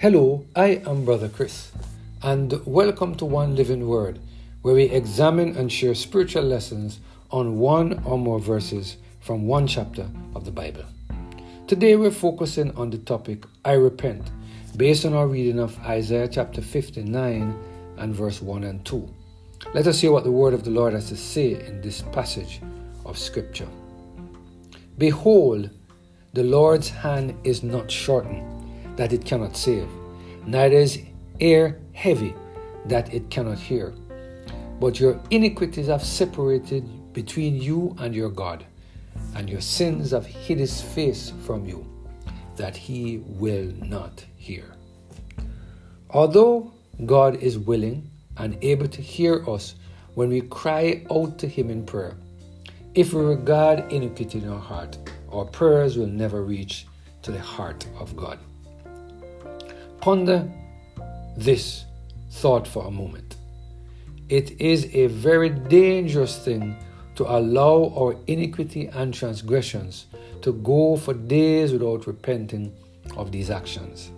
Hello, I am Brother Chris, and welcome to One Living Word, where we examine and share spiritual lessons on one or more verses from one chapter of the Bible. Today we're focusing on the topic I repent, based on our reading of Isaiah chapter 59 and verse 1 and 2. Let us hear what the word of the Lord has to say in this passage of Scripture. Behold, the Lord's hand is not shortened that it cannot save, neither is ear heavy that it cannot hear. But your iniquities have separated between you and your God, and your sins have hid his face from you, that he will not hear. Although God is willing and able to hear us when we cry out to him in prayer, if we regard iniquity in our heart, our prayers will never reach to the heart of God. Ponder this thought for a moment. It is a very dangerous thing to allow our iniquity and transgressions to go for days without repenting of these actions.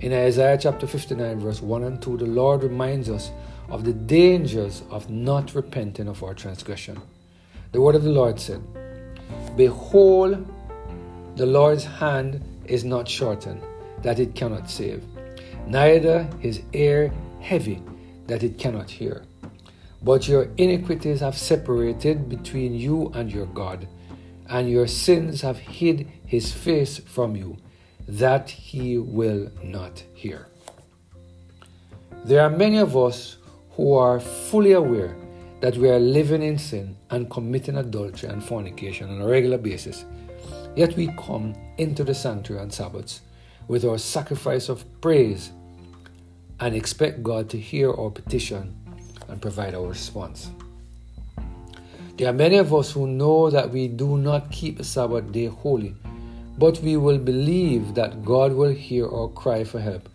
In Isaiah chapter 59, verse 1 and 2, the Lord reminds us of the dangers of not repenting of our transgression. The word of the Lord said, Behold, the Lord's hand is not shortened that it cannot save, neither his ear heavy that it cannot hear. But your iniquities have separated between you and your God, and your sins have hid his face from you, that he will not hear. There are many of us who are fully aware that we are living in sin and committing adultery and fornication on a regular basis. Yet we come into the sanctuary on Sabbaths with our sacrifice of praise and expect God to hear our petition and provide our response. There are many of us who know that we do not keep the Sabbath day holy, but we will believe that God will hear our cry for help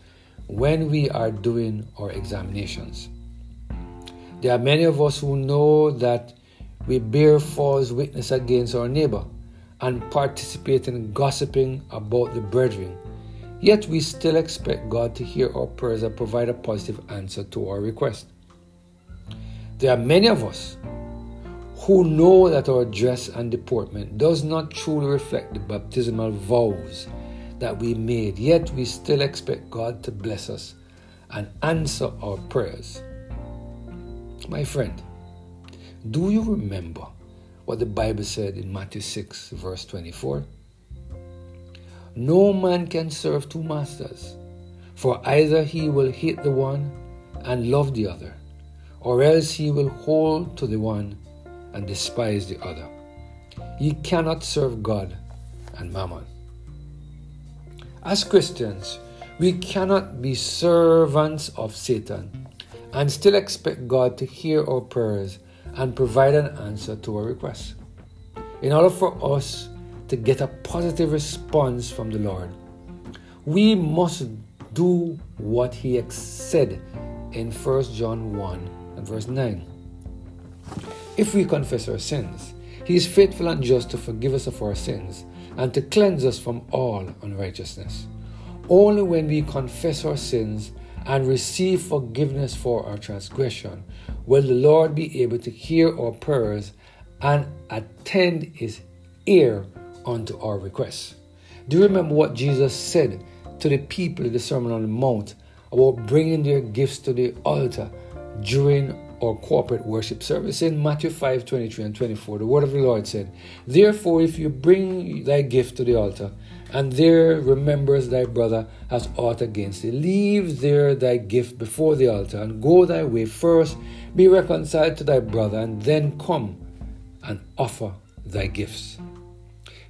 when we are doing our examinations. There are many of us who know that we bear false witness against our neighbor and participate in gossiping about the brethren Yet we still expect God to hear our prayers and provide a positive answer to our request. There are many of us who know that our dress and deportment does not truly reflect the baptismal vows that we made, yet we still expect God to bless us and answer our prayers. My friend, do you remember what the Bible said in Matthew 6, verse 24? No man can serve two masters, for either he will hate the one and love the other, or else he will hold to the one and despise the other. Ye cannot serve God and mammon. As Christians, we cannot be servants of Satan and still expect God to hear our prayers and provide an answer to our requests. In order for us to get a positive response from the Lord, we must do what He said in 1 John 1 and verse 9. If we confess our sins, He is faithful and just to forgive us of our sins and to cleanse us from all unrighteousness. Only when we confess our sins and receive forgiveness for our transgression will the Lord be able to hear our prayers and attend His ear unto our requests. Do you remember what Jesus said to the people in the Sermon on the Mount about bringing their gifts to the altar during our corporate worship service? In Matthew 5 23 and 24, the word of the Lord said, Therefore, if you bring thy gift to the altar, and there remembers thy brother has aught against thee, leave there thy gift before the altar, and go thy way. First be reconciled to thy brother, and then come and offer thy gifts.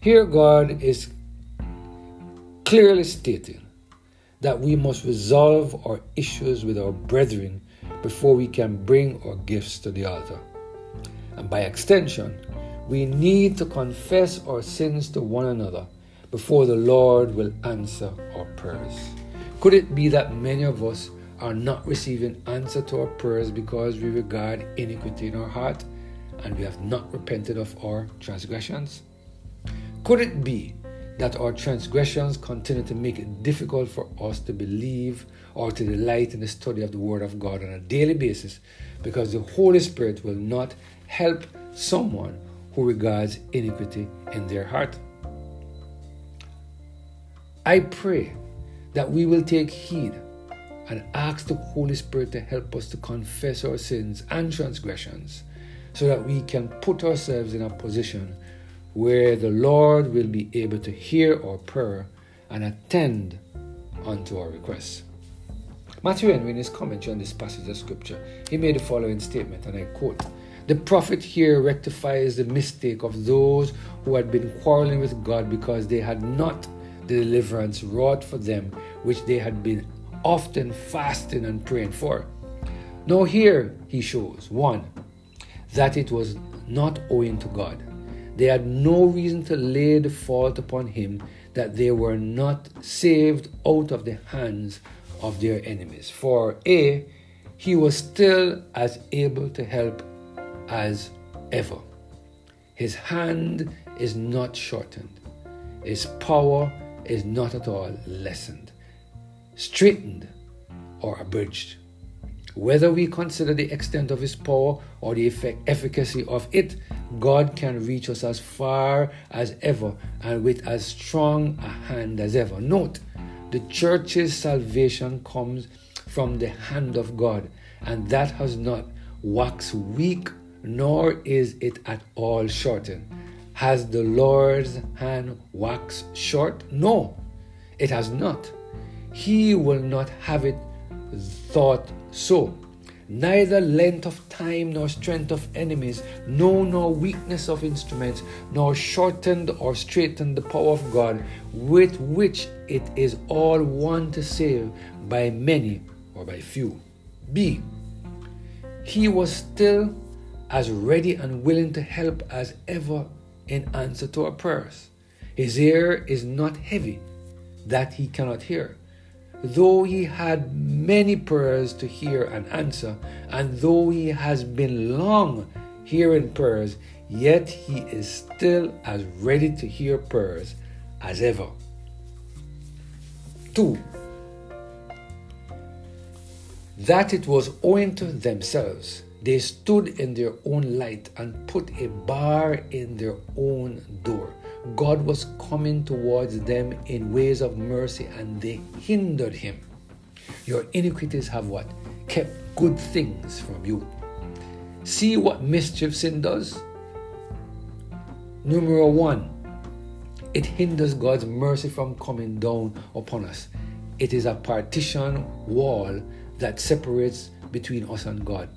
Here, God is clearly stating that we must resolve our issues with our brethren before we can bring our gifts to the altar. And by extension, we need to confess our sins to one another before the Lord will answer our prayers. Could it be that many of us are not receiving answer to our prayers because we regard iniquity in our heart and we have not repented of our transgressions? Could it be that our transgressions continue to make it difficult for us to believe or to delight in the study of the Word of God on a daily basis because the Holy Spirit will not help someone who regards iniquity in their heart. I pray that we will take heed and ask the Holy Spirit to help us to confess our sins and transgressions so that we can put ourselves in a position where the Lord will be able to hear our prayer and attend unto our requests. Matthew Henry, in his commentary on this passage of scripture, he made the following statement, and I quote The prophet here rectifies the mistake of those who had been quarreling with God because they had not the deliverance wrought for them, which they had been often fasting and praying for. Now, here he shows one, that it was not owing to God they had no reason to lay the fault upon him that they were not saved out of the hands of their enemies. For A, he was still as able to help as ever. His hand is not shortened, his power is not at all lessened, straightened, or abridged. Whether we consider the extent of his power or the effect, efficacy of it, God can reach us as far as ever and with as strong a hand as ever. Note, the church's salvation comes from the hand of God, and that has not waxed weak, nor is it at all shortened. Has the Lord's hand waxed short? No, it has not. He will not have it thought so. Neither length of time nor strength of enemies, no nor weakness of instruments, nor shortened or straightened the power of God, with which it is all one to save by many or by few. B. He was still as ready and willing to help as ever in answer to our prayers. His ear is not heavy that he cannot hear though he had many prayers to hear and answer, and though he has been long hearing prayers, yet he is still as ready to hear prayers as ever. 2. That it was owing to themselves. They stood in their own light and put a bar in their own door. God was coming towards them in ways of mercy and they hindered him. Your iniquities have what? Kept good things from you. See what mischief sin does? Numero one, it hinders God's mercy from coming down upon us. It is a partition wall that separates between us and God.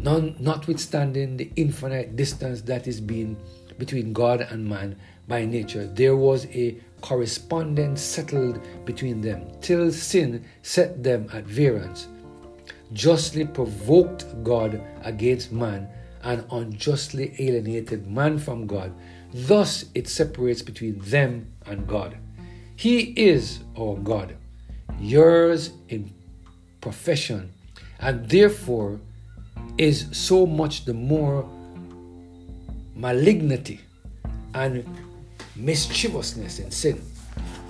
None, notwithstanding the infinite distance that is being between God and man by nature. There was a correspondence settled between them till sin set them at variance, justly provoked God against man, and unjustly alienated man from God. Thus it separates between them and God. He is our God, yours in profession, and therefore is so much the more malignity and mischievousness in sin,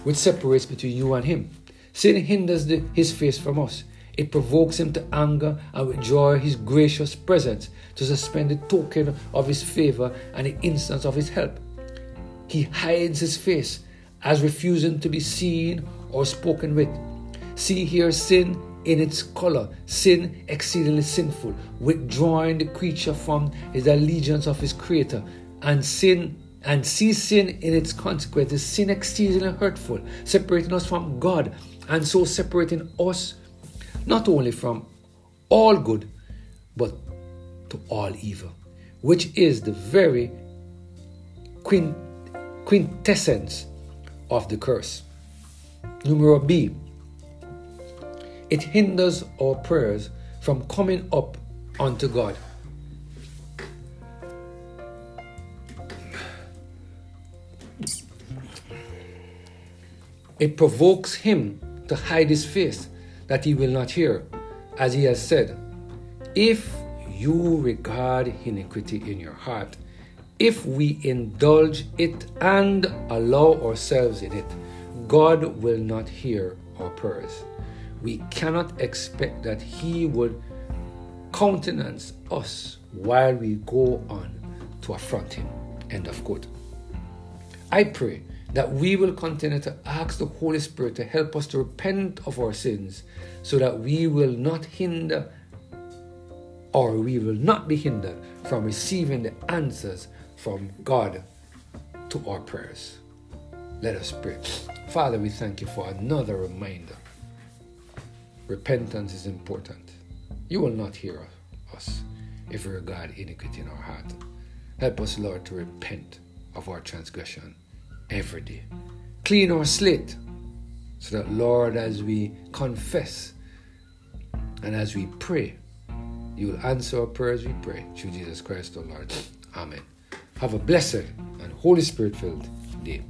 which separates between you and him. Sin hinders the, his face from us. It provokes him to anger and withdraw his gracious presence, to suspend the token of his favor and the instance of his help. He hides his face as refusing to be seen or spoken with. See here sin in its color, sin exceedingly sinful, withdrawing the creature from his allegiance of his creator, and sin and see sin in its consequences, sin exceedingly hurtful, separating us from God, and so separating us not only from all good, but to all evil, which is the very quint- quintessence of the curse. Numero B it hinders our prayers from coming up unto God. It provokes him to hide his face that he will not hear, as he has said, If you regard iniquity in your heart, if we indulge it and allow ourselves in it, God will not hear our prayers. We cannot expect that He would countenance us while we go on to affront Him. End of quote. I pray that we will continue to ask the Holy Spirit to help us to repent of our sins so that we will not hinder or we will not be hindered from receiving the answers from God to our prayers. Let us pray. Father, we thank you for another reminder. Repentance is important. You will not hear us if we regard iniquity in our heart. Help us, Lord, to repent of our transgression every day. Clean our slate so that, Lord, as we confess and as we pray, you will answer our prayers, we pray. Through Jesus Christ, our Lord. Amen. Have a blessed and Holy Spirit filled day.